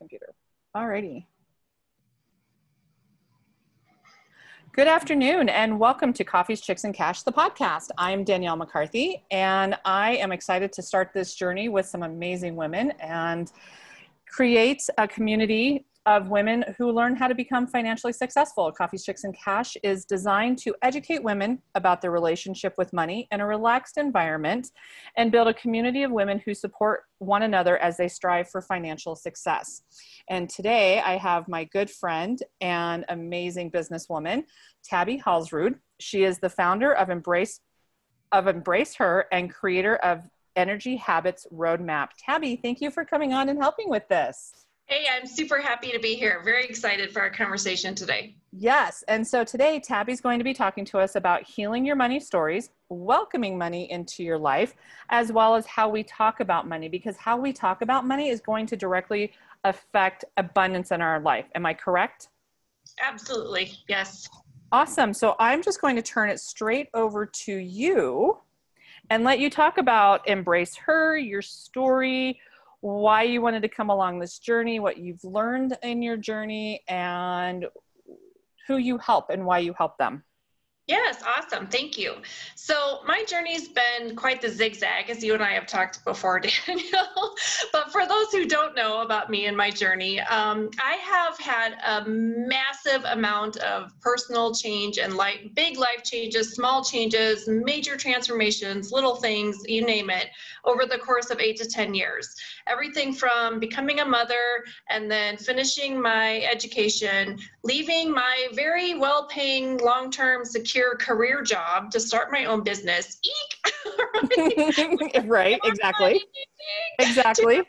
computer. Alrighty. Good afternoon and welcome to Coffees, Chicks, and Cash, the podcast. I'm Danielle McCarthy and I am excited to start this journey with some amazing women and create a community of women who learn how to become financially successful. Coffees, Chicks, and Cash is designed to educate women about their relationship with money in a relaxed environment and build a community of women who support one another as they strive for financial success. And today I have my good friend and amazing businesswoman, Tabby Halsrud. She is the founder of Embrace of Embrace Her and creator of Energy Habits Roadmap. Tabby, thank you for coming on and helping with this. Hey, I'm super happy to be here. Very excited for our conversation today. Yes. And so today, Tabby's going to be talking to us about healing your money stories, welcoming money into your life, as well as how we talk about money, because how we talk about money is going to directly affect abundance in our life. Am I correct? Absolutely. Yes. Awesome. So I'm just going to turn it straight over to you and let you talk about Embrace Her, your story, why you wanted to come along this journey, what you've learned in your journey, and who you help and why you help them. Yes, awesome. Thank you. So my journey's been quite the zigzag, as you and I have talked before, Danielle. but for those who don't know about me and my journey, um, I have had a massive amount of personal change and like big life changes, small changes, major transformations, little things, you name it, over the course of eight to 10 years. Everything from becoming a mother and then finishing my education, leaving my very well paying, long term, secure secure career job to start my own business. right? right, exactly. Exactly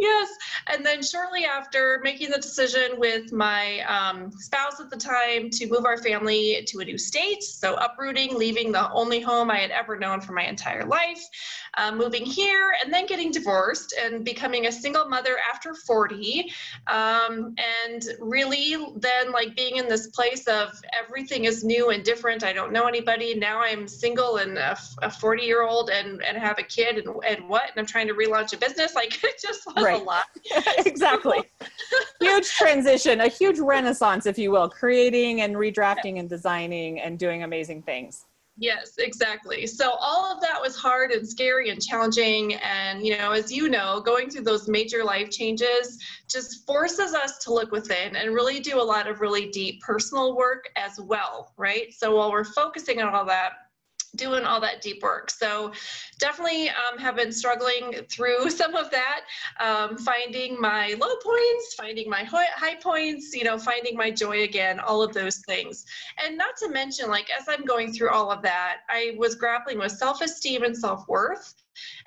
yes. And then shortly after making the decision with my um, spouse at the time to move our family to a new state, so uprooting, leaving the only home I had ever known for my entire life, uh, moving here, and then getting divorced and becoming a single mother after 40. Um, and really then like being in this place of everything is new and different. I don't know anybody. Now I'm single and a 40 year old and, and have a kid and, and what? And I'm trying to relaunch a business. Like just right. a lot. exactly. huge transition, a huge renaissance, if you will, creating and redrafting and designing and doing amazing things. Yes, exactly. So all of that was hard and scary and challenging. And, you know, as you know, going through those major life changes just forces us to look within and really do a lot of really deep personal work as well, right? So while we're focusing on all that, doing all that deep work. So definitely um, have been struggling through some of that, um, finding my low points, finding my high points, you know, finding my joy again, all of those things. And not to mention, like, as I'm going through all of that, I was grappling with self-esteem and self-worth.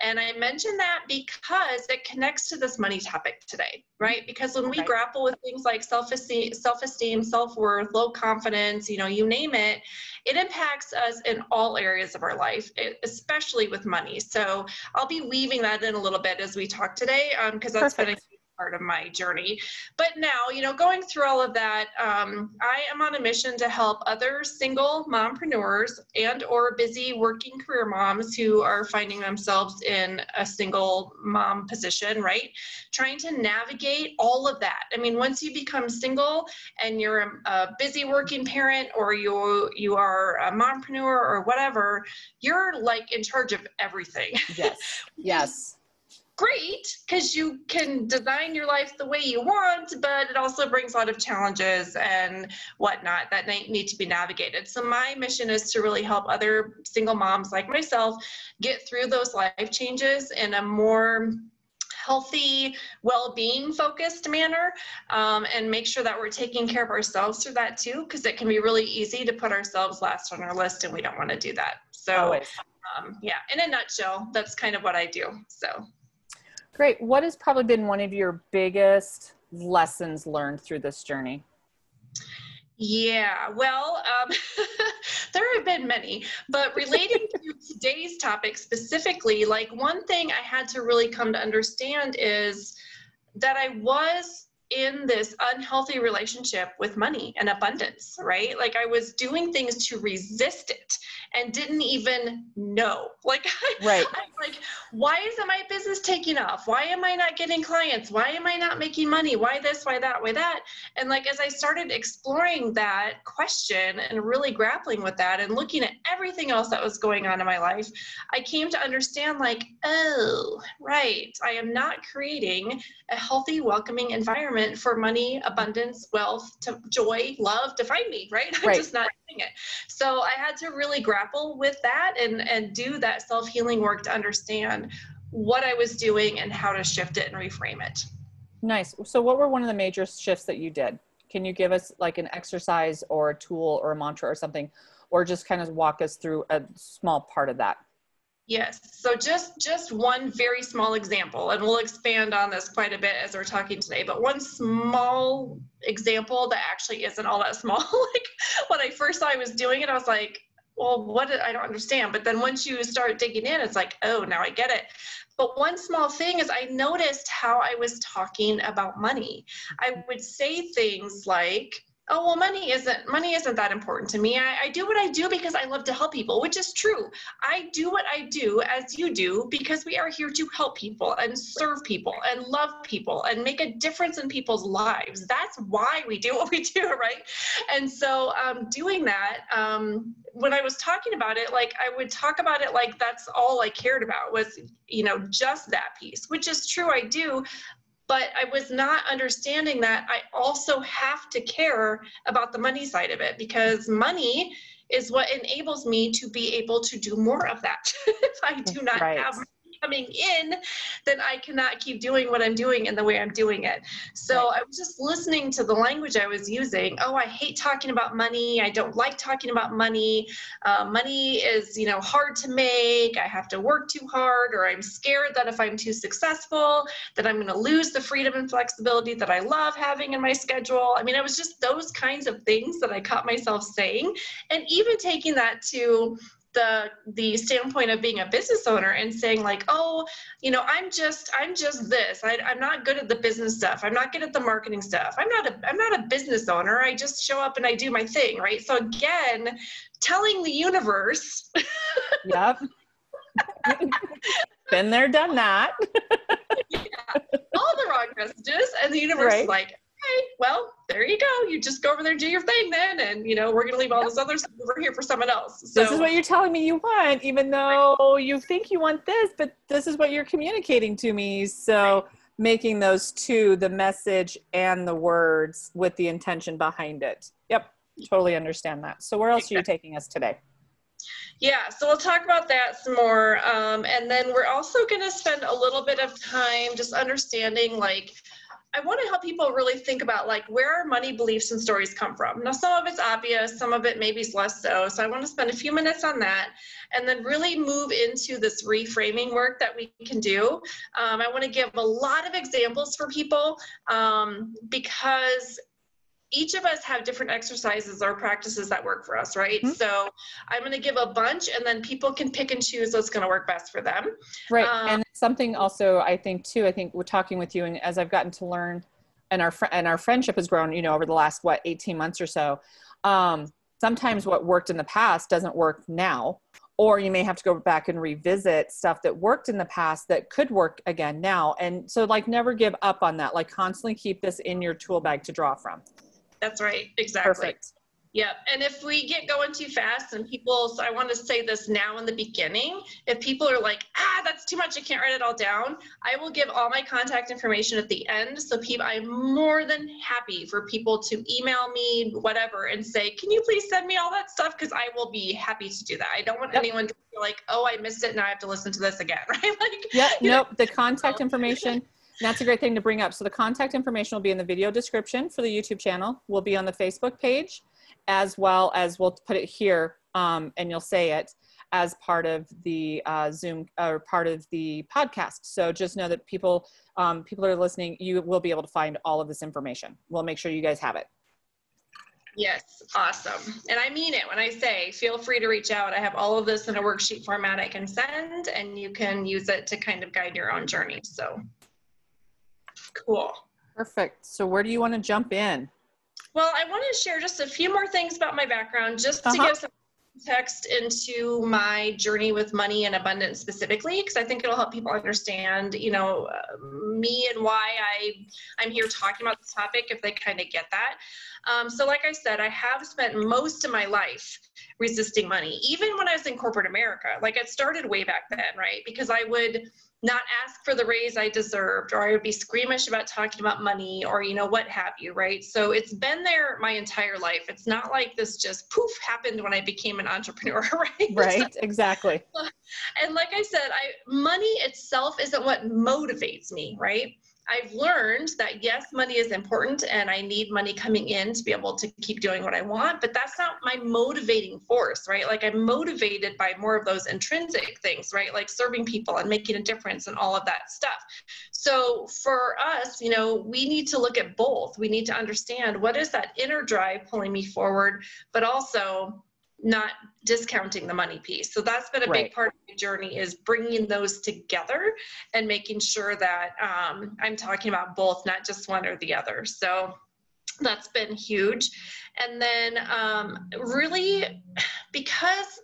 And I mention that because it connects to this money topic today, right? Because when we right. grapple with things like self-esteem, self-esteem, self-worth, low confidence, you know, you name it, it impacts us in all areas of our life, especially with money. So I'll be weaving that in a little bit as we talk today, because um, that's Perfect. been part of my journey. But now, you know, going through all of that, um, I am on a mission to help other single mompreneurs and or busy working career moms who are finding themselves in a single mom position, right? Trying to navigate all of that. I mean, once you become single and you're a busy working parent or you you are a mompreneur or whatever, you're like in charge of everything. Yes. yes great because you can design your life the way you want, but it also brings a lot of challenges and whatnot that need to be navigated. So, my mission is to really help other single moms like myself get through those life changes in a more healthy, well-being focused manner, um, and make sure that we're taking care of ourselves through that too, because it can be really easy to put ourselves last on our list, and we don't want to do that. So, um, yeah, in a nutshell, that's kind of what I do. So. Great. What has probably been one of your biggest lessons learned through this journey? Yeah, well, um, there have been many, but relating to today's topic specifically, like one thing I had to really come to understand is that I was in this unhealthy relationship with money and abundance, right? Like I was doing things to resist it and didn't even know. Like, right. I'm like, why isn't my business taking off? Why am I not getting clients? Why am I not making money? Why this? Why that? Why that? And like, as I started exploring that question and really grappling with that and looking at everything else that was going on in my life, I came to understand, like, oh, right, I am not creating a healthy, welcoming environment for money, abundance, wealth, to joy, love to find me, right? I'm right. just not doing it. So I had to really grapple with that and, and do that self healing work to understand what I was doing and how to shift it and reframe it. Nice. So, what were one of the major shifts that you did? Can you give us like an exercise or a tool or a mantra or something, or just kind of walk us through a small part of that? Yes. So just just one very small example, and we'll expand on this quite a bit as we're talking today. But one small example that actually isn't all that small. like when I first saw I was doing it, I was like, "Well, what? I don't understand." But then once you start digging in, it's like, "Oh, now I get it." But one small thing is I noticed how I was talking about money. I would say things like oh well money isn't money isn't that important to me. I, I, do what i do because i love to help people which is true. I do what i do as you do because we are here to help people and serve people and love people and make a difference in people's lives. That's why we do what we do right? And so um, doing that um, when i was talking about it like i would talk about it like that's all i cared about was you know just that piece which is true i do but I was not understanding that I also have to care about the money side of it because money is what enables me to be able to do more of that. if I do not right. have coming in, then I cannot keep doing what I'm doing in the way I'm doing it. So right. I was just listening to the language I was using. Oh, I hate talking about money. I don't like talking about money. Uh, money is, you know, hard to make. I have to work too hard, or I'm scared that if I'm too successful, that I'm going to lose the freedom and flexibility that I love having in my schedule. I mean, it was just those kinds of things that I caught myself saying, and even taking that to the the standpoint of being a business owner and saying like oh you know i'm just i'm just this. I, i'm not good at the business stuff. I'm not good at the marketing stuff. I'm not a i'm not a business owner. I just show up and i do my thing right? So again telling the universe yep. Been there done that. Yeah, all the wrong messages and the universe right. is like well, there you go. You just go over there and do your thing then. And, you know, we're going to leave all this other stuff over here for someone else. So, this is what you're telling me you want, even though you think you want this, but this is what you're communicating to me. So making those two, the message and the words with the intention behind it. Yep. Totally understand that. So where else are you taking us today? Yeah, so we'll talk about that some more. Um, and then we're also going to spend a little bit of time just understanding like I want to help people really think about like where our money beliefs and stories come from. Now, some of it's obvious, some of it maybe is less so. So I want to spend a few minutes on that and then really move into this reframing work that we can do. Um, I want to give a lot of examples for people um, because each of us have different exercises or practices that work for us, right? Mm-hmm. So I'm going to give a bunch and then people can pick and choose what's going to work best for them. Right. Um, and something also I think too, I think we're talking with you and as I've gotten to learn and our fr- and our friendship has grown, you know, over the last what 18 months or so. Um, sometimes what worked in the past doesn't work now or you may have to go back and revisit stuff that worked in the past that could work again now and so like never give up on that like constantly keep this in your tool bag to draw from that's right. Exactly. Perfect. Yeah, and if we get going too fast and people, so I want to say this now in the beginning, if people are like, ah, that's too much, I can't write it all down, I will give all my contact information at the end. So people, I'm more than happy for people to email me, whatever, and say, can you please send me all that stuff? Because I will be happy to do that. I don't want yep. anyone to feel like, oh, I missed it, now I have to listen to this again, right? Like, yeah, nope, know? the contact information. That's a great thing to bring up. So the contact information will be in the video description for the YouTube channel. Will be on the Facebook page, as well as we'll put it here, um, and you'll say it as part of the uh, Zoom or part of the podcast. So just know that people um, people are listening. You will be able to find all of this information. We'll make sure you guys have it. Yes, awesome. And I mean it when I say feel free to reach out. I have all of this in a worksheet format I can send, and you can use it to kind of guide your own journey. So Cool. Perfect. So, where do you want to jump in? Well, I want to share just a few more things about my background, just uh-huh. to give some context into my journey with money and abundance specifically because i think it'll help people understand you know uh, me and why i i'm here talking about this topic if they kind of get that um, so like i said i have spent most of my life resisting money even when i was in corporate america like it started way back then right because i would not ask for the raise I deserved, or I would be squeamish about talking about money, or you know what have you, right? So it's been there my entire life. It's not like this just poof happened when I became an entrepreneur, right? Right, exactly. and like I said, I money itself isn't what motivates me, right? I've learned that yes, money is important and I need money coming in to be able to keep doing what I want, but that's not my motivating force, right? Like I'm motivated by more of those intrinsic things, right? Like serving people and making a difference and all of that stuff. So for us, you know, we need to look at both. We need to understand what is that inner drive pulling me forward, but also not discounting the money piece. So that's been a right. big part of my journey is bringing those together and making sure that um, I'm talking about both, not just one or the other. So that's been huge. And then um, really because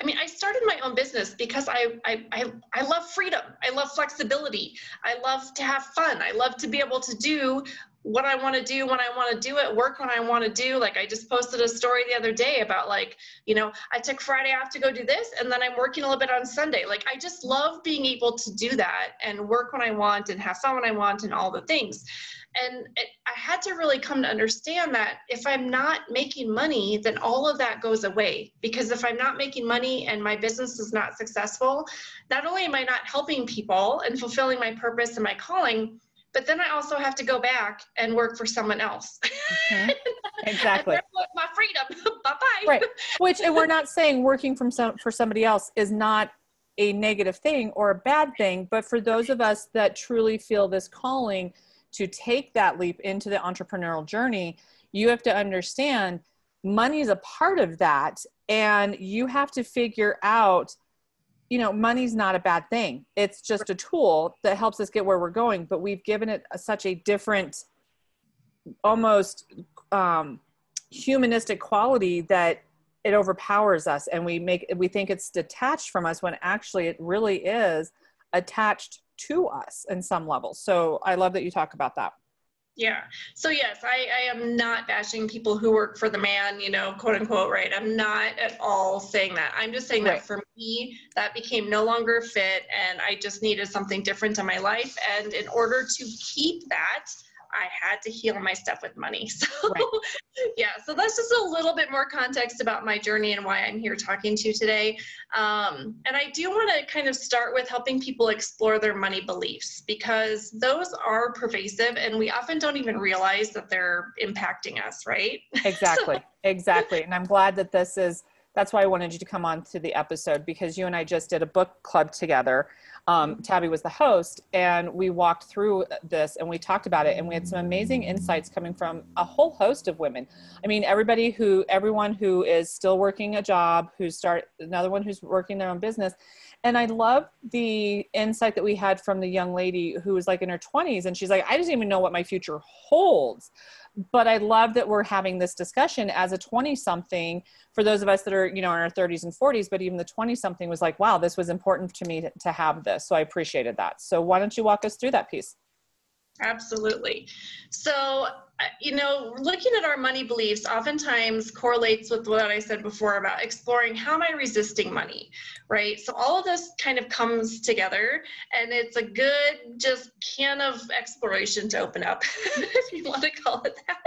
I mean, I started my own business because I, I, I, I, love freedom. I love flexibility. I love to have fun. I love to be able to do what I want to do when I want to do it, work when I want to do. Like I just posted a story the other day about like, you know, I took Friday off to go do this and then I'm working a little bit on Sunday. Like I just love being able to do that and work when I want and have fun when I want and all the things. And it, I had to really come to understand that if I'm not making money, then all of that goes away. Because if I'm not making money and my business is not successful, not only am I not helping people and fulfilling my purpose and my calling, but then I also have to go back and work for someone else. Mm-hmm. Exactly. my freedom. bye bye. Right. Which, and we're not saying working from some for somebody else is not a negative thing or a bad thing, but for those of us that truly feel this calling to take that leap into the entrepreneurial journey, you have to understand money is a part of that, and you have to figure out you know money's not a bad thing. It's just a tool that helps us get where we're going but we've given it a, such a different almost um, humanistic quality that it overpowers us and we make we think it's detached from us when actually it really is attached to us in some level. So i love that you talk about that yeah. So yes, I, I am not bashing people who work for the man, you know, quote unquote, right? I'm not at all saying that. I'm just saying right. that for me, that became no longer fit and I just needed something different in my life. And in order to keep that, I had to heal my stuff with money. So, right. yeah, so that's just a little bit more context about my journey and why I'm here talking to you today. Um, and I do want to kind of start with helping people explore their money beliefs because those are pervasive and we often don't even realize that they're impacting us, right? Exactly, so. exactly. And I'm glad that this is that's why I wanted you to come on to the episode because you and I just did a book club together um, Tabby was the host, and we walked through this and we talked about it, and we had some amazing insights coming from a whole host of women. I mean, everybody who, everyone who is still working a job, who start another one who's working their own business, and I love the insight that we had from the young lady who was like in her 20s, and she's like, I don't even know what my future holds but I love that we're having this discussion as a 20 something for those of us that are, you know, in our 30s and 40s, but even the 20 something was like, wow, this was important to me to have this. So I appreciated that. So why don't you walk us through that piece? Absolutely. So you know, looking at our money beliefs oftentimes correlates with what I said before about exploring how am I resisting money, right? So all of this kind of comes together and it's a good just can of exploration to open up, if you want to call it that.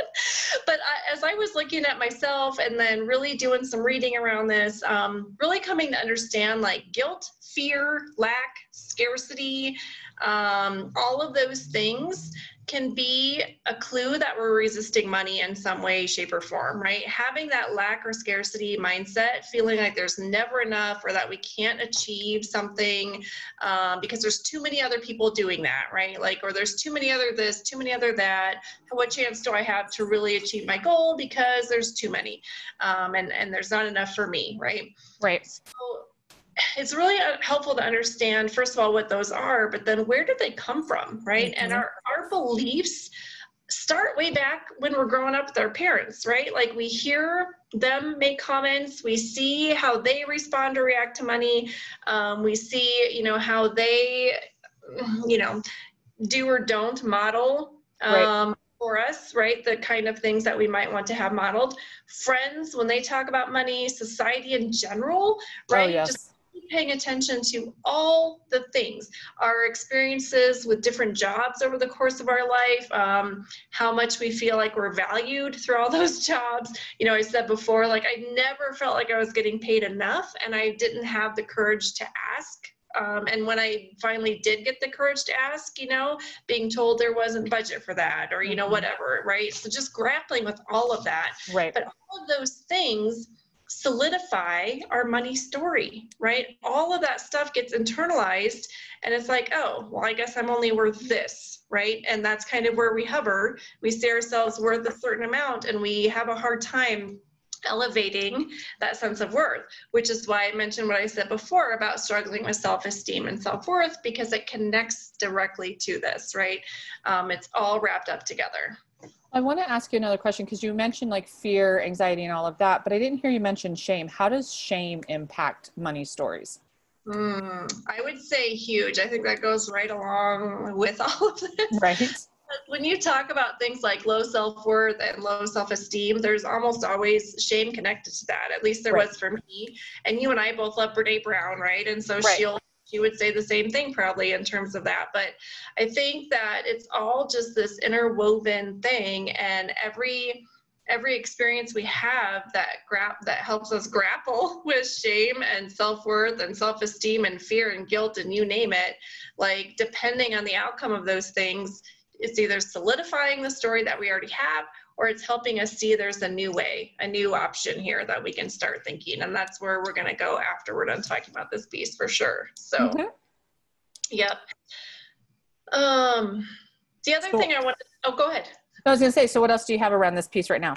But I, as I was looking at myself and then really doing some reading around this, um, really coming to understand like guilt, fear, lack, scarcity, um, all of those things can be a clue that we're resisting money in some way, shape, or form, right? Having that lack or scarcity mindset, feeling like there's never enough or that we can't achieve something um, because there's too many other people doing that, right? Like, or there's too many other this, too many other that. What chance do I have to really achieve my goal because there's too many um, and, and there's not enough for me, right? Right. So it's really uh, helpful to understand first of all what those are but then where did they come from right mm-hmm. and our our beliefs start way back when we're growing up with our parents right like we hear them make comments we see how they respond or react to money um, we see you know how they you know do or don't model um, right. for us right the kind of things that we might want to have modeled friends when they talk about money society in general oh, right oh, yes. Just paying attention to all the things our experiences with different jobs over the course of our life um, how much we feel like we're valued through all those jobs you know i said before like i never felt like i was getting paid enough and i didn't have the courage to ask um, and when I finally did get the courage to ask, you know, being told there wasn't budget for that or, you know, mm-hmm. whatever, right? So just grappling with all of that. Right. But all of those things solidify our money story, right? All of that stuff gets internalized and it's like, oh, well, I guess I'm only worth this, right? And that's kind of where we hover. We see ourselves worth a certain amount and we have a hard time elevating that sense of worth, which is why I mentioned what I said before about struggling with self esteem and self worth because it connects directly to this, right? Um, it's all wrapped up together. I want to ask you another question because you mentioned like fear, anxiety, and all of that, but I didn't hear you mention shame. How does shame impact money stories? Mm, I would say huge. I think that goes right along with all of this. Right. When you talk about things like low self worth and low self esteem, there's almost always shame connected to that. At least there right. was for me. And you and I both love Brene Brown, right? And so right. she'll she would say the same thing probably in terms of that. But i think that it's all just this interwoven thing and every every experience we have that gra- that helps us grapple with shame and self-worth and self-esteem and fear and guilt and you name it like depending on the outcome of those things it's either solidifying the story that we already have or it's helping us see there's a new way, a new option here that we can start thinking. And that's where we're going to go after we're done talking about this piece for sure. So, mm-hmm. yep. Um, the other so, thing I want to, oh, go ahead. I was going to say, so what else do you have around this piece right now?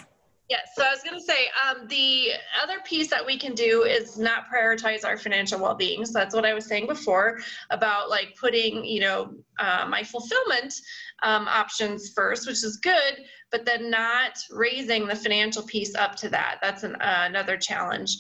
Yes, so I was going to say um, the other piece that we can do is not prioritize our financial well-being. So that's what I was saying before about like putting, you know, uh, my fulfillment um, options first, which is good, but then not raising the financial piece up to that. That's an, uh, another challenge.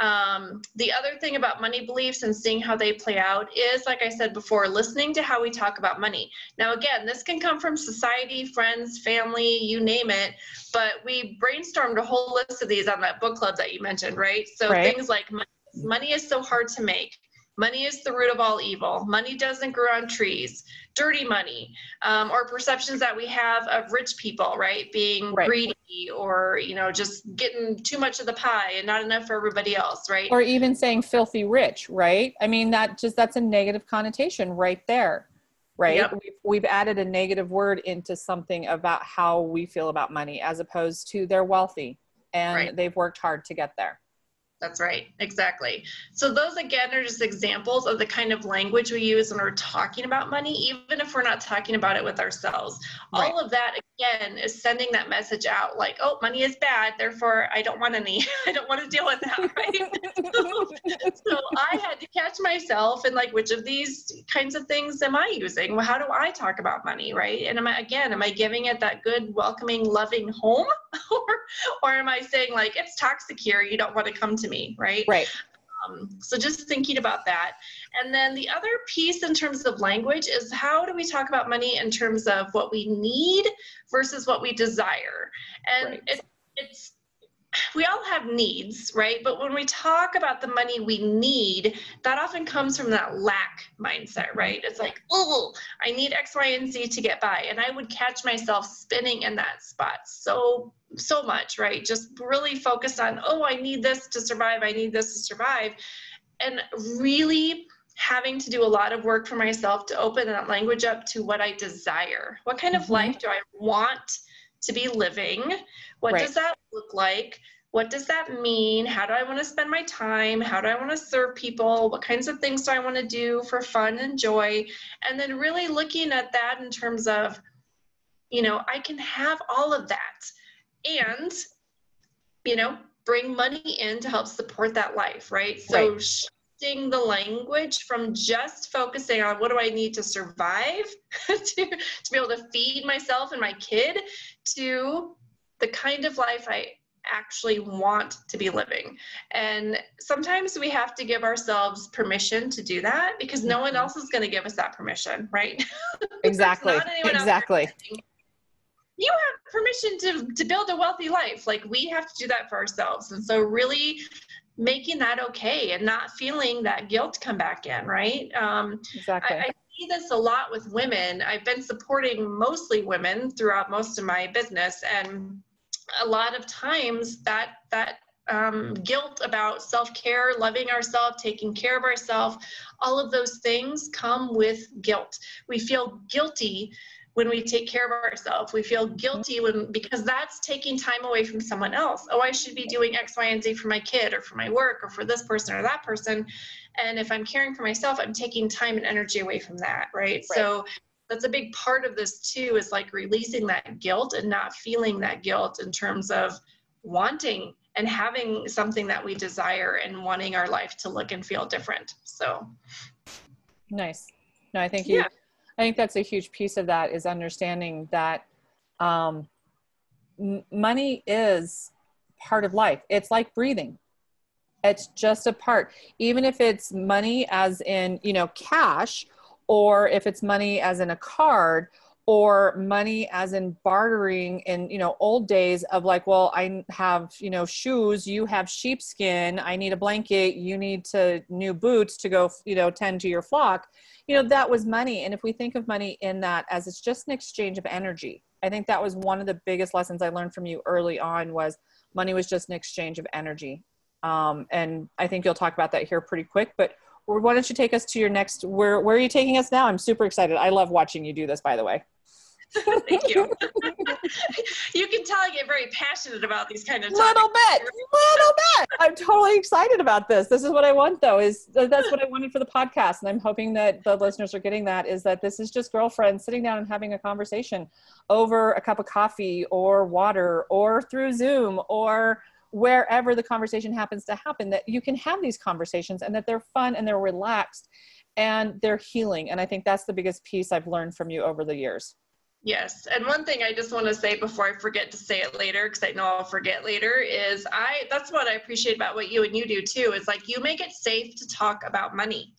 Um, the other thing about money beliefs and seeing how they play out is, like I said before, listening to how we talk about money. Now, again, this can come from society, friends, family, you name it, but we brainstormed a whole list of these on that book club that you mentioned, right? So right. things like money, money is so hard to make. Money is the root of all evil. Money doesn't grow on trees. Dirty money, um, or perceptions that we have of rich people, right? Being right. greedy or, you know, just getting too much of the pie and not enough for everybody else, right? Or even saying filthy rich, right? I mean, that just, that's a negative connotation right there, right? Yep. We've, we've added a negative word into something about how we feel about money as opposed to they're wealthy and right. they've worked hard to get there. That's right, exactly. So those again are just examples of the kind of language we use when we're talking about money, even if we're not talking about it with ourselves. Right. All of that again is sending that message out like, oh, money is bad, therefore I don't want any. I don't want to deal with that, right? so, so I had to catch myself and like which of these kinds of things am I using? Well, how do I talk about money, right? And am I again, am I giving it that good, welcoming, loving home? or or am I saying like it's toxic here, you don't want to come to me, right? Right. Um, so just thinking about that. And then the other piece in terms of language is how do we talk about money in terms of what we need versus what we desire? And right. it, it's we all have needs, right? But when we talk about the money we need, that often comes from that lack mindset, right? It's like, oh, I need X, Y, and Z to get by. And I would catch myself spinning in that spot so, so much, right? Just really focused on, oh, I need this to survive. I need this to survive. And really having to do a lot of work for myself to open that language up to what I desire. What kind of mm-hmm. life do I want to be living? What right. does that look like? What does that mean? How do I want to spend my time? How do I want to serve people? What kinds of things do I want to do for fun and joy? And then really looking at that in terms of, you know, I can have all of that and, you know, bring money in to help support that life, right? So right shifting the language from just focusing on what do I need to survive to, to be able to feed myself and my kid to the kind of life I actually want to be living. And sometimes we have to give ourselves permission to do that because no one mm-hmm. else is going to give us that permission, right? Exactly. exactly. You have permission to, to build a wealthy life. Like we have to do that for ourselves. And so, really making that okay and not feeling that guilt come back in, right? Um, exactly. I, I see this a lot with women. I've been supporting mostly women throughout most of my business. And a lot of times that that um, guilt about self-care loving ourselves taking care of ourselves all of those things come with guilt we feel guilty when we take care of ourselves. We feel guilty when because that's taking time away from someone else. Oh i should be doing x y and z for my kid or for my work or for this person or that person. And if i'm caring for myself i'm taking time and energy away from that right, right. so that's a big part of this too is like releasing that guilt and not feeling that guilt in terms of wanting and having something that we desire and wanting our life to look and feel different. So nice. No i think you yeah. I think that's a huge piece of that is understanding that um, money is part of life. It's like breathing. It's just a part. Even if it's money as in you know cash or if it's money as in a card or money as in bartering in you know old days of like well i have you know shoes you have sheepskin i need a blanket you need to new boots to go you know tend to your flock. You know that was money. And if we think of money in that as it's just an exchange of energy i think that was one of the biggest lessons i learned from you early on was money was just an exchange of energy. Um, and i think you'll talk about that here pretty quick but why don't you take us to your next where where are you taking us now? I'm super excited. I love watching you do this by the way Thank you. you can tell I get very passionate about these kind of topics. Little bit, little bit. I'm totally excited about this. This is what I want, though. Is that's what I wanted for the podcast, and I'm hoping that the listeners are getting that. Is that this is just girlfriends sitting down and having a conversation over a cup of coffee or water or through Zoom or wherever the conversation happens to happen that you can have these conversations and that they're fun and they're relaxed and they're healing and i think that's the biggest piece i've learned from you over the years Yes. And one thing I just want to say before I forget to say it later, because I know I'll forget later, is I that's what I appreciate about what you and you do too, is like you make it safe to talk about money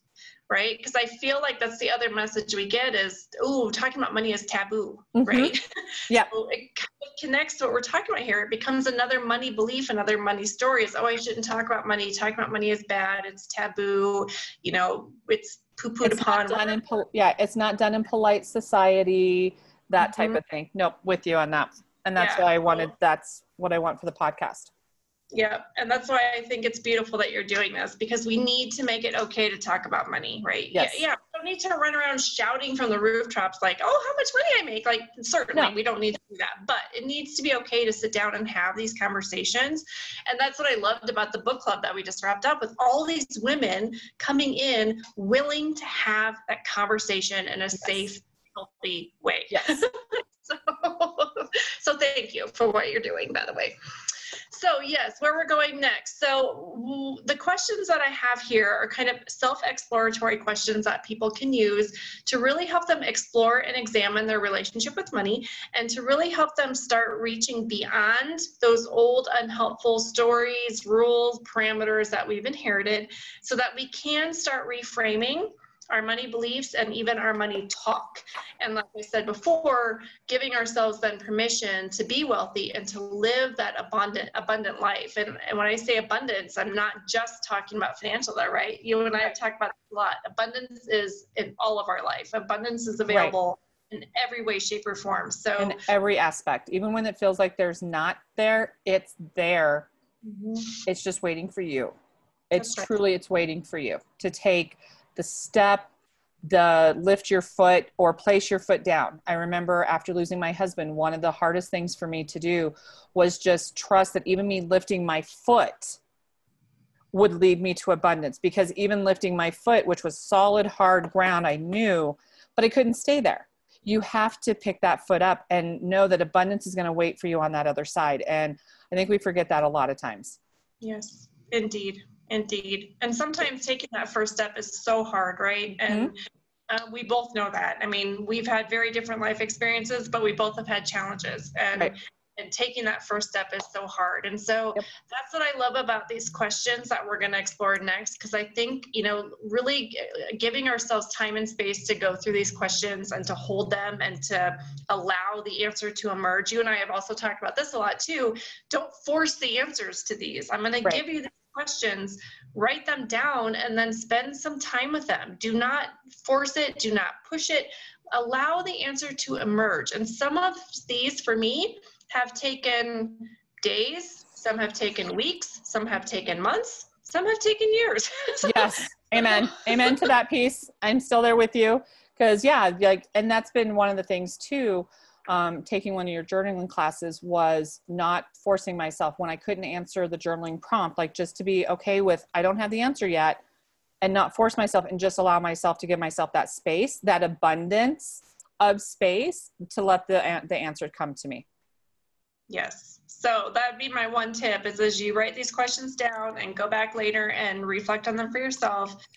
right? Because I feel like that's the other message we get is, oh, talking about money is taboo, mm-hmm. right? Yeah. so it kind of connects to what we're talking about here. It becomes another money belief, another money story. Is oh, I shouldn't talk about money. Talking about money is bad. It's taboo. You know, it's poo-pooed upon. Not done in pol- yeah, it's not done in polite society. That type mm-hmm. of thing. Nope, with you on that. And that's yeah. why I wanted. That's what I want for the podcast. Yeah, and that's why I think it's beautiful that you're doing this because we need to make it okay to talk about money, right? Yes. Yeah, yeah. We don't need to run around shouting from the rooftops like, "Oh, how much money I make!" Like, certainly no. we don't need to do that, but it needs to be okay to sit down and have these conversations. And that's what I loved about the book club that we just wrapped up with all these women coming in willing to have that conversation in a yes. safe, healthy way. Yes. so, so thank you for what you're doing, by the way. So yes, where we're going next. So the questions that I have here are kind of self-exploratory questions that people can use to really help them explore and examine their relationship with money and to really help them start reaching beyond those old unhelpful stories, rules, parameters that we've inherited so that we can start reframing our money beliefs, and even our money talk. And like I said before, giving ourselves then permission to be wealthy and to live that abundant, abundant life. And, and when I say abundance, I'm not just talking about financial there, right? You and I have talked about a lot. Abundance is in all of our life. Abundance is available. Right in every way, shape, or form. So in every aspect, even when it feels like there's not there, it's there. Mm-hmm. It's just waiting for you. It's right. truly it's waiting for you to take the step, the lift your foot or place your foot down. I remember after losing my husband, one of the hardest things for me to do was just trust that even me lifting my foot would lead me to abundance because even lifting my foot, which was solid, hard ground, I knew, but I couldn't stay there. You have to pick that foot up and know that abundance is going to wait for you on that other side. And I think we forget that a lot of times. Yes, indeed. Indeed. And sometimes taking that first step is so hard, right? Mm-hmm. And uh, we both know that. I mean, we've had very different life experiences, but we both have had challenges. And right and taking that first step is so hard. And so yep. that's what I love about these questions that we're going to explore next. Because I think, you know, really giving ourselves time and space to go through these questions and to hold them and to allow the answer to emerge. You and I have also talked about this a lot too. Don't force the answers to these. I'm going right. to give you these questions, write them down, and then spend some time with them. Do not force it, do not push it. Allow the answer to emerge. And some of these, for me, have taken days, some have taken weeks, some have taken months, some have taken years. yes. Amen. Amen to that piece. I'm still there with you. Cause yeah, like, and that's been one of the things too. Um, taking one of your journaling classes was not forcing myself when I couldn't answer the journaling prompt, like just to be okay with, I don't have the answer yet and not force myself and just allow myself to give myself that space, that abundance of space to let the, the answer come to me. Yes. So that'd be my one tip is as you write these questions down and go back later and reflect on them for yourself,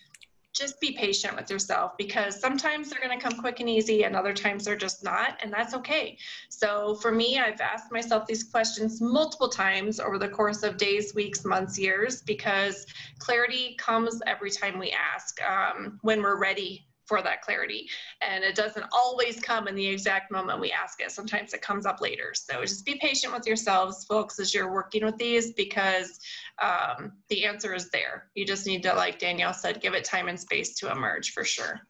just be patient with yourself because sometimes they're going to come quick and easy and other times they're just not and that's okay. So for me i've asked myself these questions multiple times over the course of days weeks months years because clarity comes every time we ask um, when we're ready for that clarity. And it doesn't always come in the exact moment we ask it. Sometimes it comes up later. So just be patient with yourselves, folks, as you're working with these because um, the answer is there. You just need to, like Danielle said, give it time and space to emerge for sure.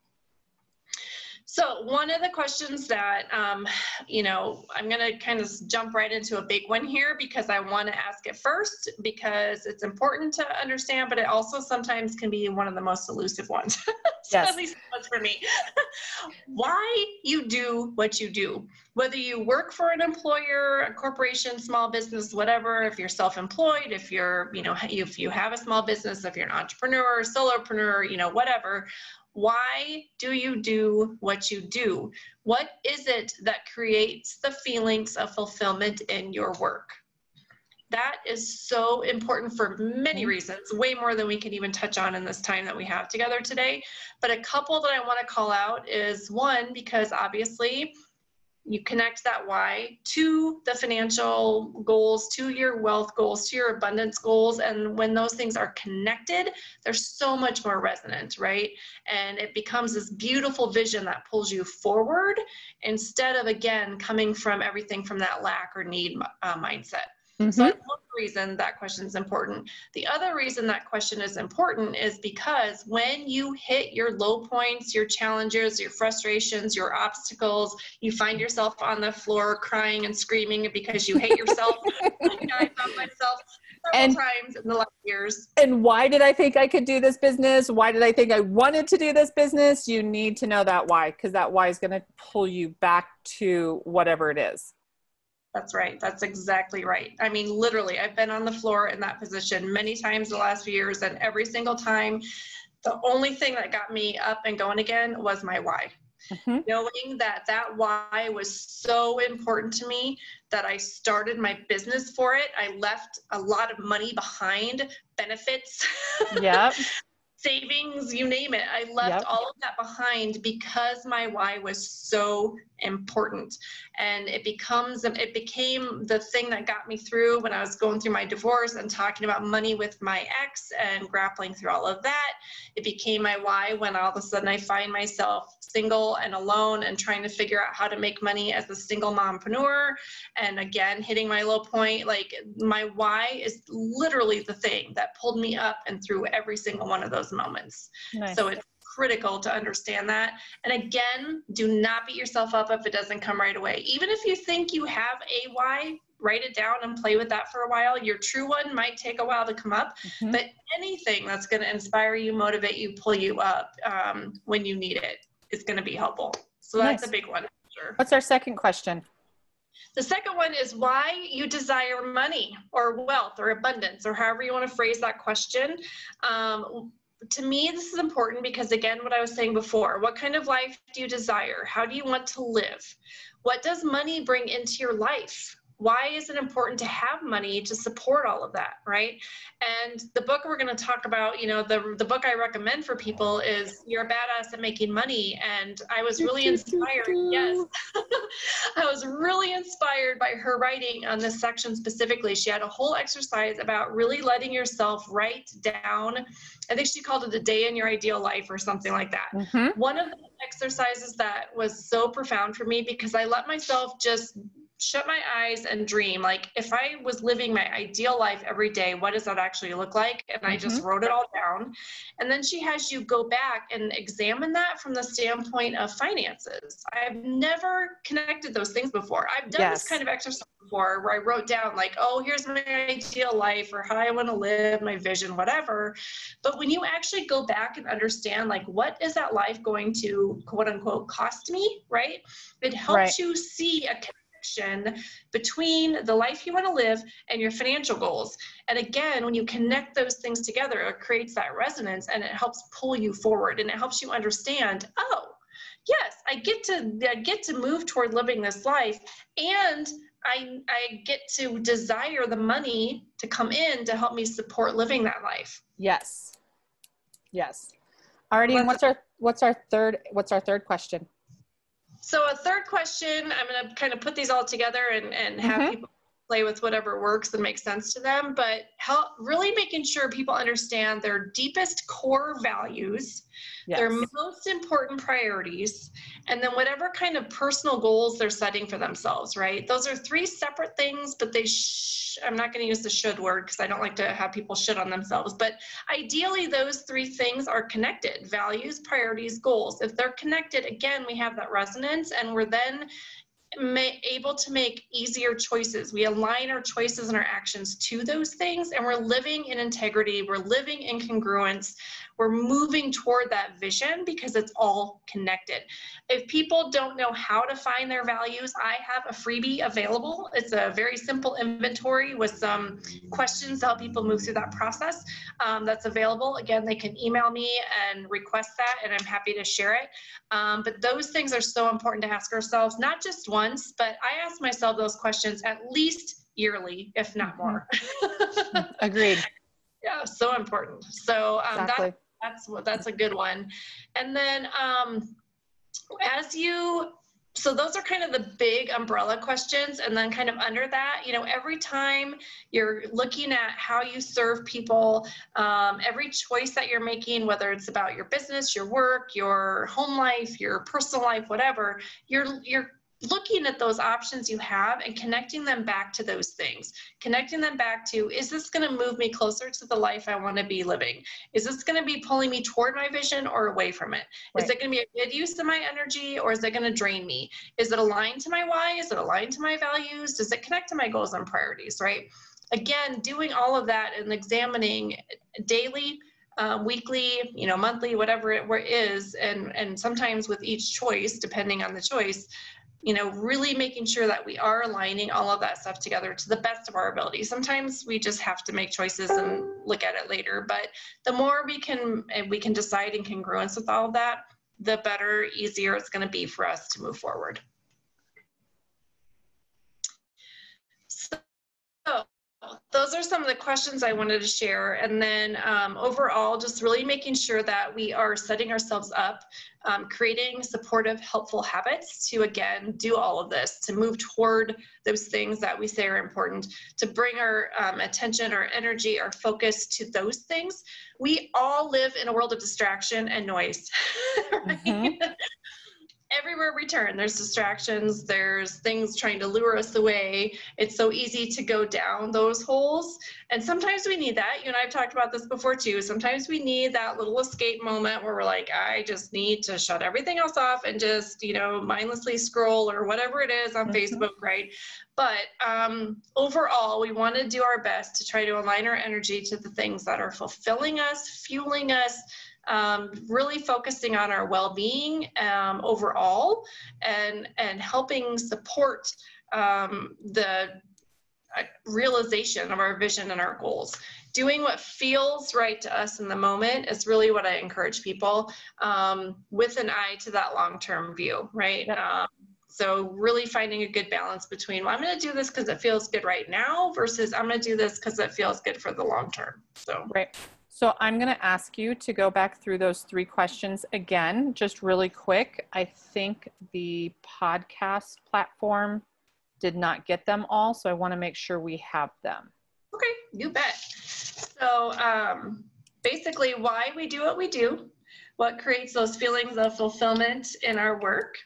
So one of the questions that, um, you know, I'm going to kind of jump right into a big one here because I want to ask it first because it's important to understand, but it also sometimes can be one of the most elusive ones. so yes. at least that's for me. Why you do what you do, whether you work for an employer, a corporation, small business, whatever, if you're self-employed, if you're, you know, if you have a small business, if you're an entrepreneur, solopreneur, you know, whatever, why do you do what you do? What is it that creates the feelings of fulfillment in your work? That is so important for many mm-hmm. reasons, way more than we can even touch on in this time that we have together today. But a couple that I want to call out is one, because obviously you connect that why to the financial goals, to your wealth goals, to your abundance goals. And when those things are connected, they're so much more resonant, right? And it becomes this beautiful vision that pulls you forward instead of, again, coming from everything from that lack or need uh, mindset. Mm-hmm. So that's one reason that question is important. The other reason that question is important is because when you hit your low points, your challenges, your frustrations, your obstacles, you find yourself on the floor crying and screaming because you hate yourself. I found myself and, times in the last years. And why did I think I could do this business? Why did I think I wanted to do this business? You need to know that why, because that why is going to pull you back to whatever it is. That's right. That's exactly right. I mean, literally, I've been on the floor in that position many times the last few years, and every single time, the only thing that got me up and going again was my why. Mm-hmm. Knowing that that why was so important to me that I started my business for it. I left a lot of money behind, benefits. Yeah. Savings, you name it. I left yep. all of that behind because my why was so important. And it becomes it became the thing that got me through when I was going through my divorce and talking about money with my ex and grappling through all of that. It became my why when all of a sudden I find myself single and alone and trying to figure out how to make money as a single mompreneur and again hitting my low point like my why is literally the thing that pulled me up and through every single one of those moments nice. so it's critical to understand that and again do not beat yourself up if it doesn't come right away even if you think you have a why write it down and play with that for a while. Your true one might take a while to come up, mm-hmm. but anything that's going to inspire you, motivate you, pull you up um, when you need it is going to be helpful. So that's nice. a big one. Sure. What's our second question? The second one is why you desire money or wealth or abundance or however you want to phrase that question. Um, to me, this is important because, again, what I was saying before what kind of life do you desire? How do you want to live? What does money bring into your life? Why is it important to have money to support all of that right? And the book we're going to talk about you know the the book i recommend for people is you're a badass at making money. And i was really inspired yes. I was really inspired by her writing on this section specifically. She had a whole exercise about really letting yourself write down i think she called it a day in your ideal life or something like that. Mm-hmm. one of the exercises that was so profound for me because i let myself just shut my eyes and dream like if i was living my ideal life every day what does that actually look like and i just mm-hmm. wrote it all down and then she has you go back and examine that from the standpoint of finances i've never connected those things before i've done yes. this kind of exercise before where i wrote down like oh here's my ideal life or how i want to live my vision whatever but when you actually go back and understand like what is that life going to quote unquote cost me right it helps right. you see a connection between the life you want to live and your financial goals. And again, when you connect those things together, it creates that resonance and it helps pull you forward and it helps you understand, oh, yes, I get to I get to move toward living this life and I, I get to desire the money to come in to help me support living that life. Yes. Yes. And what's our what's our third what's our third question? So a third question, I'm going to kind of put these all together and, and have mm-hmm. people play with whatever works and makes sense to them, but help really making sure people understand their deepest core values, yes. their most important priorities, and then whatever kind of personal goals they're setting for themselves, right? Those are three separate things, but they, sh- I'm not going to use the should word because I don't like to have people shit on themselves, but ideally those three things are connected values, priorities, goals. If they're connected, again, we have that resonance and we're then able to make easier choices. We align our choices and our actions to those things, and we're living in integrity. We're living in congruence we're moving toward that vision because it's all connected. If people don't know how to find their values, I have a freebie available. It's a very simple inventory with some questions to help people move through that process. Um, that's available. Again, they can email me and request that, and I'm happy to share it. Um, but those things are so important to ask ourselves, not just once, but I ask myself those questions at least yearly, if not more. Agreed. Yeah, so important. So um, exactly. that, that's what that's a good one. And then um, as you so those are kind of the big umbrella questions and then kind of under that you know every time you're looking at how you serve people um, every choice that you're making whether it's about your business your work your home life your personal life whatever you're you're looking at those options you have and connecting them back to those things. Connecting them back to is this going to move me closer to the life i want to be living? Is this going to be pulling me toward my vision or away from it? Right. is it going to be a good use of my energy or is it going to drain me? Is it aligned to my why? Is it aligned to my values? Does it connect to my goals and priorities right? Again doing all of that and examining daily um, weekly, you know, monthly, whatever it is, and and sometimes with each choice, depending on the choice, you know, really making sure that we are aligning all of that stuff together to the best of our ability. Sometimes we just have to make choices and look at it later, but the more we can eh, we can decide in congruence with all of that, the better, easier it's going to be for us to move forward. Those are some of the questions I wanted to share. And then um, overall, just really making sure that we are setting ourselves up, um, creating supportive, helpful habits to, again, do all of this, to move toward those things that we say are important, to bring our um, attention, our energy, our focus to those things. We all live in a world of distraction and noise. Right? Mm-hmm everywhere we turn. There's distractions there's things trying to lure us away. It's so easy to go down those holes. And sometimes we need that. You and i've talked about this before too. Sometimes we need that little escape moment where we're like i just need to shut everything else off and just you know mindlessly scroll or whatever it is on mm-hmm. facebook right but um, overall we want to do our best to try to align our energy to the things that are fulfilling us fueling us um, really focusing on our well-being um, overall and and helping support um, the uh, realization of our vision and our goals. Doing what feels right to us in the moment is really what i encourage people um, with an eye to that long-term view right? Um, So, really finding a good balance between, well, I'm going to do this because it feels good right now versus I'm going to do this because it feels good for the long term. So, right. So, I'm going to ask you to go back through those three questions again, just really quick. I think the podcast platform did not get them all, so I want to make sure we have them. Okay, you bet. So, um, basically, why we do what we do, what creates those feelings of fulfillment in our work,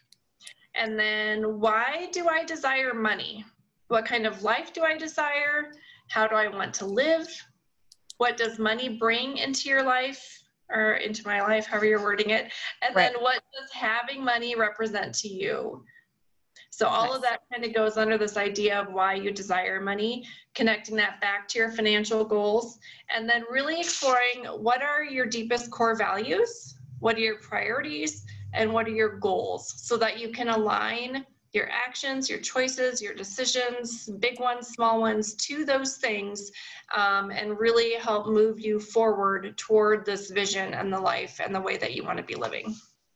and then why do I desire money? What kind of life do I desire? How do I want to live? What does money bring into your life? Or into my life, however you're wording it. And right. then what does having money represent to you? So all nice. of that kind of goes under this idea of why you desire money, connecting that back to your financial goals, and then really exploring what are your deepest core values, what are your priorities, and what are your goals so that you can align your actions, your choices, your decisions, big ones, small ones, to those things um, and really help move you forward toward this vision and the life and the way that you want to be living.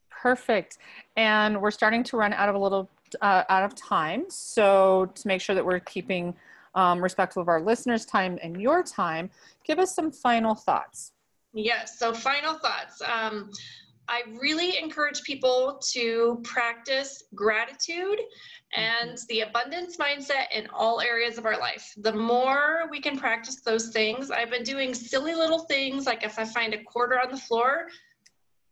Perfect. And we're starting to run out of a little uh, out of time. So to make sure that we're keeping um, respectful of our listeners' time and your time, give us some final thoughts. Yes. So final thoughts. Um, I really encourage people to practice gratitude and mm-hmm. the abundance mindset in all areas of our life. The more we can practice those things, I've been doing silly little things like if I find a quarter on the floor,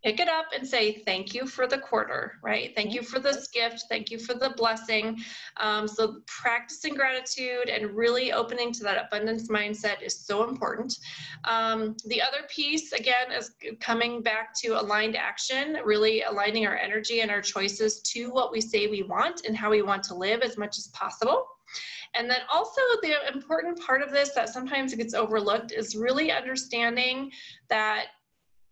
pick it up and say thank you for the quarter right? Thank you for this gift. Thank you for the blessing. Um, so practicing gratitude and really opening to that abundance mindset is so important. Um, the other piece again is coming back to aligned action really aligning our energy and our choices to what we say we want and how we want to live as much as possible. And then also the important part of this that sometimes gets overlooked is really understanding that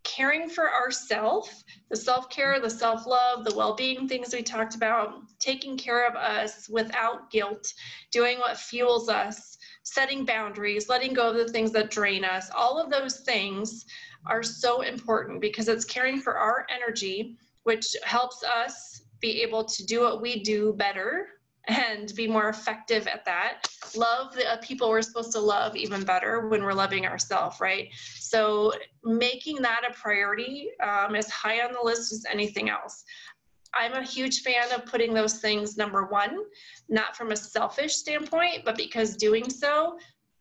caring for ourself, the self care, the self love, the well being things we talked about, taking care of us without guilt, doing what fuels us, setting boundaries, letting go of the things that drain us, all of those things are so important because it's caring for our energy, which helps us be able to do what we do better and be more effective at that. Love the uh, people we're supposed to love even better when we're loving ourselves, right? So making that a priority um, as high on the list as anything else. I'm a huge fan of putting those things number one, not from a selfish standpoint, but because doing so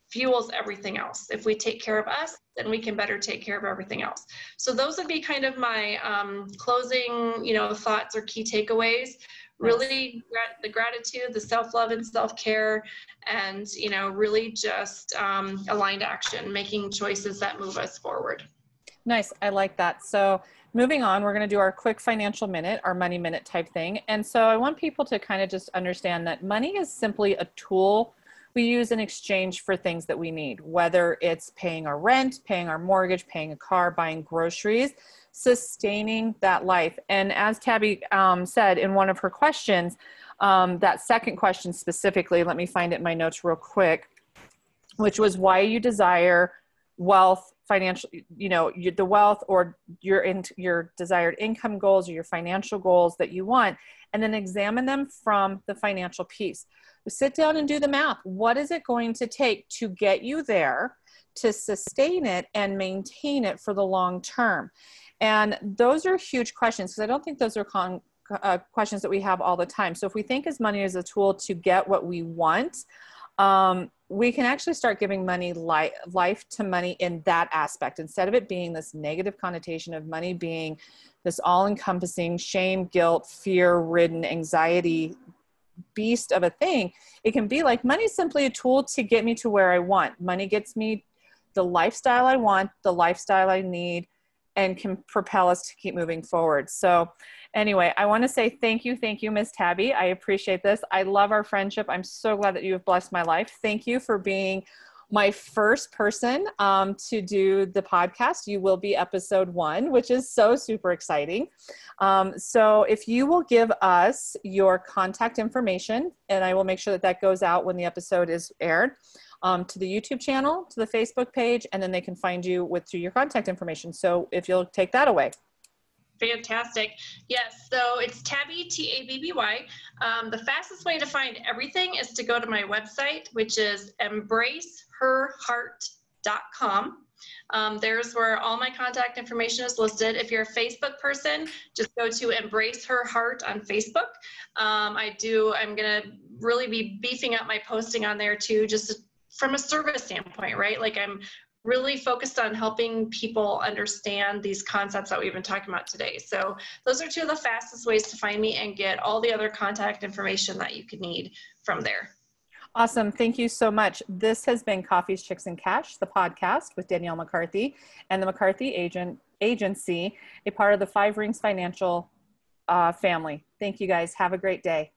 fuels everything else. If we take care of us, then we can better take care of everything else. So those would be kind of my um, closing, you know, thoughts or key takeaways really the gratitude the self-love and self-care and you know really just um, aligned action making choices that move us forward. Nice. I like that. So moving on we're going to do our quick financial minute our money minute type thing. And so i want people to kind of just understand that money is simply a tool we use in exchange for things that we need, whether it's paying our rent, paying our mortgage, paying a car, buying groceries sustaining that life. And as Tabby um, said in one of her questions, um, that second question specifically, let me find it in my notes real quick, which was why you desire wealth, financial, you know, the wealth or your in, your desired income goals or your financial goals that you want, and then examine them from the financial piece. Sit down and do the math. What is it going to take to get you there? to sustain it and maintain it for the long term? And those are huge questions because I don't think those are con- uh, questions that we have all the time. So if we think as money as a tool to get what we want, um, we can actually start giving money li- life to money in that aspect instead of it being this negative connotation of money being this all encompassing shame, guilt, fear ridden, anxiety beast of a thing. It can be like money is simply a tool to get me to where I want. Money gets me the lifestyle I want, the lifestyle I need and can propel us to keep moving forward. So, anyway, I want to say thank you, thank you, Miss Tabby. I appreciate this. I love our friendship. I'm so glad that you have blessed my life. Thank you for being my first person um, to do the podcast. You will be episode one, which is so super exciting. Um, so, if you will give us your contact information, and I will make sure that that goes out when the episode is aired um, to the YouTube channel, to the Facebook page, and then they can find you with through your contact information. So if you'll take that away. Fantastic. Yes, so it's Tabby, T A B B Y. Um, the fastest way to find everything is to go to my website, which is embraceherheart.com. Um, there's where all my contact information is listed. If you're a Facebook person, just go to Embrace Her Heart on Facebook. Um, I do, I'm going to really be beefing up my posting on there too, just from a service standpoint, right? Like I'm really focused on helping people understand these concepts that we've been talking about today. So those are two of the fastest ways to find me and get all the other contact information that you could need from there. Awesome. Thank you so much. This has been Coffees, Chicks, and Cash, the podcast with Danielle McCarthy and the McCarthy Agent Agency, a part of the Five Rings Financial uh, family. Thank you guys. Have a great day.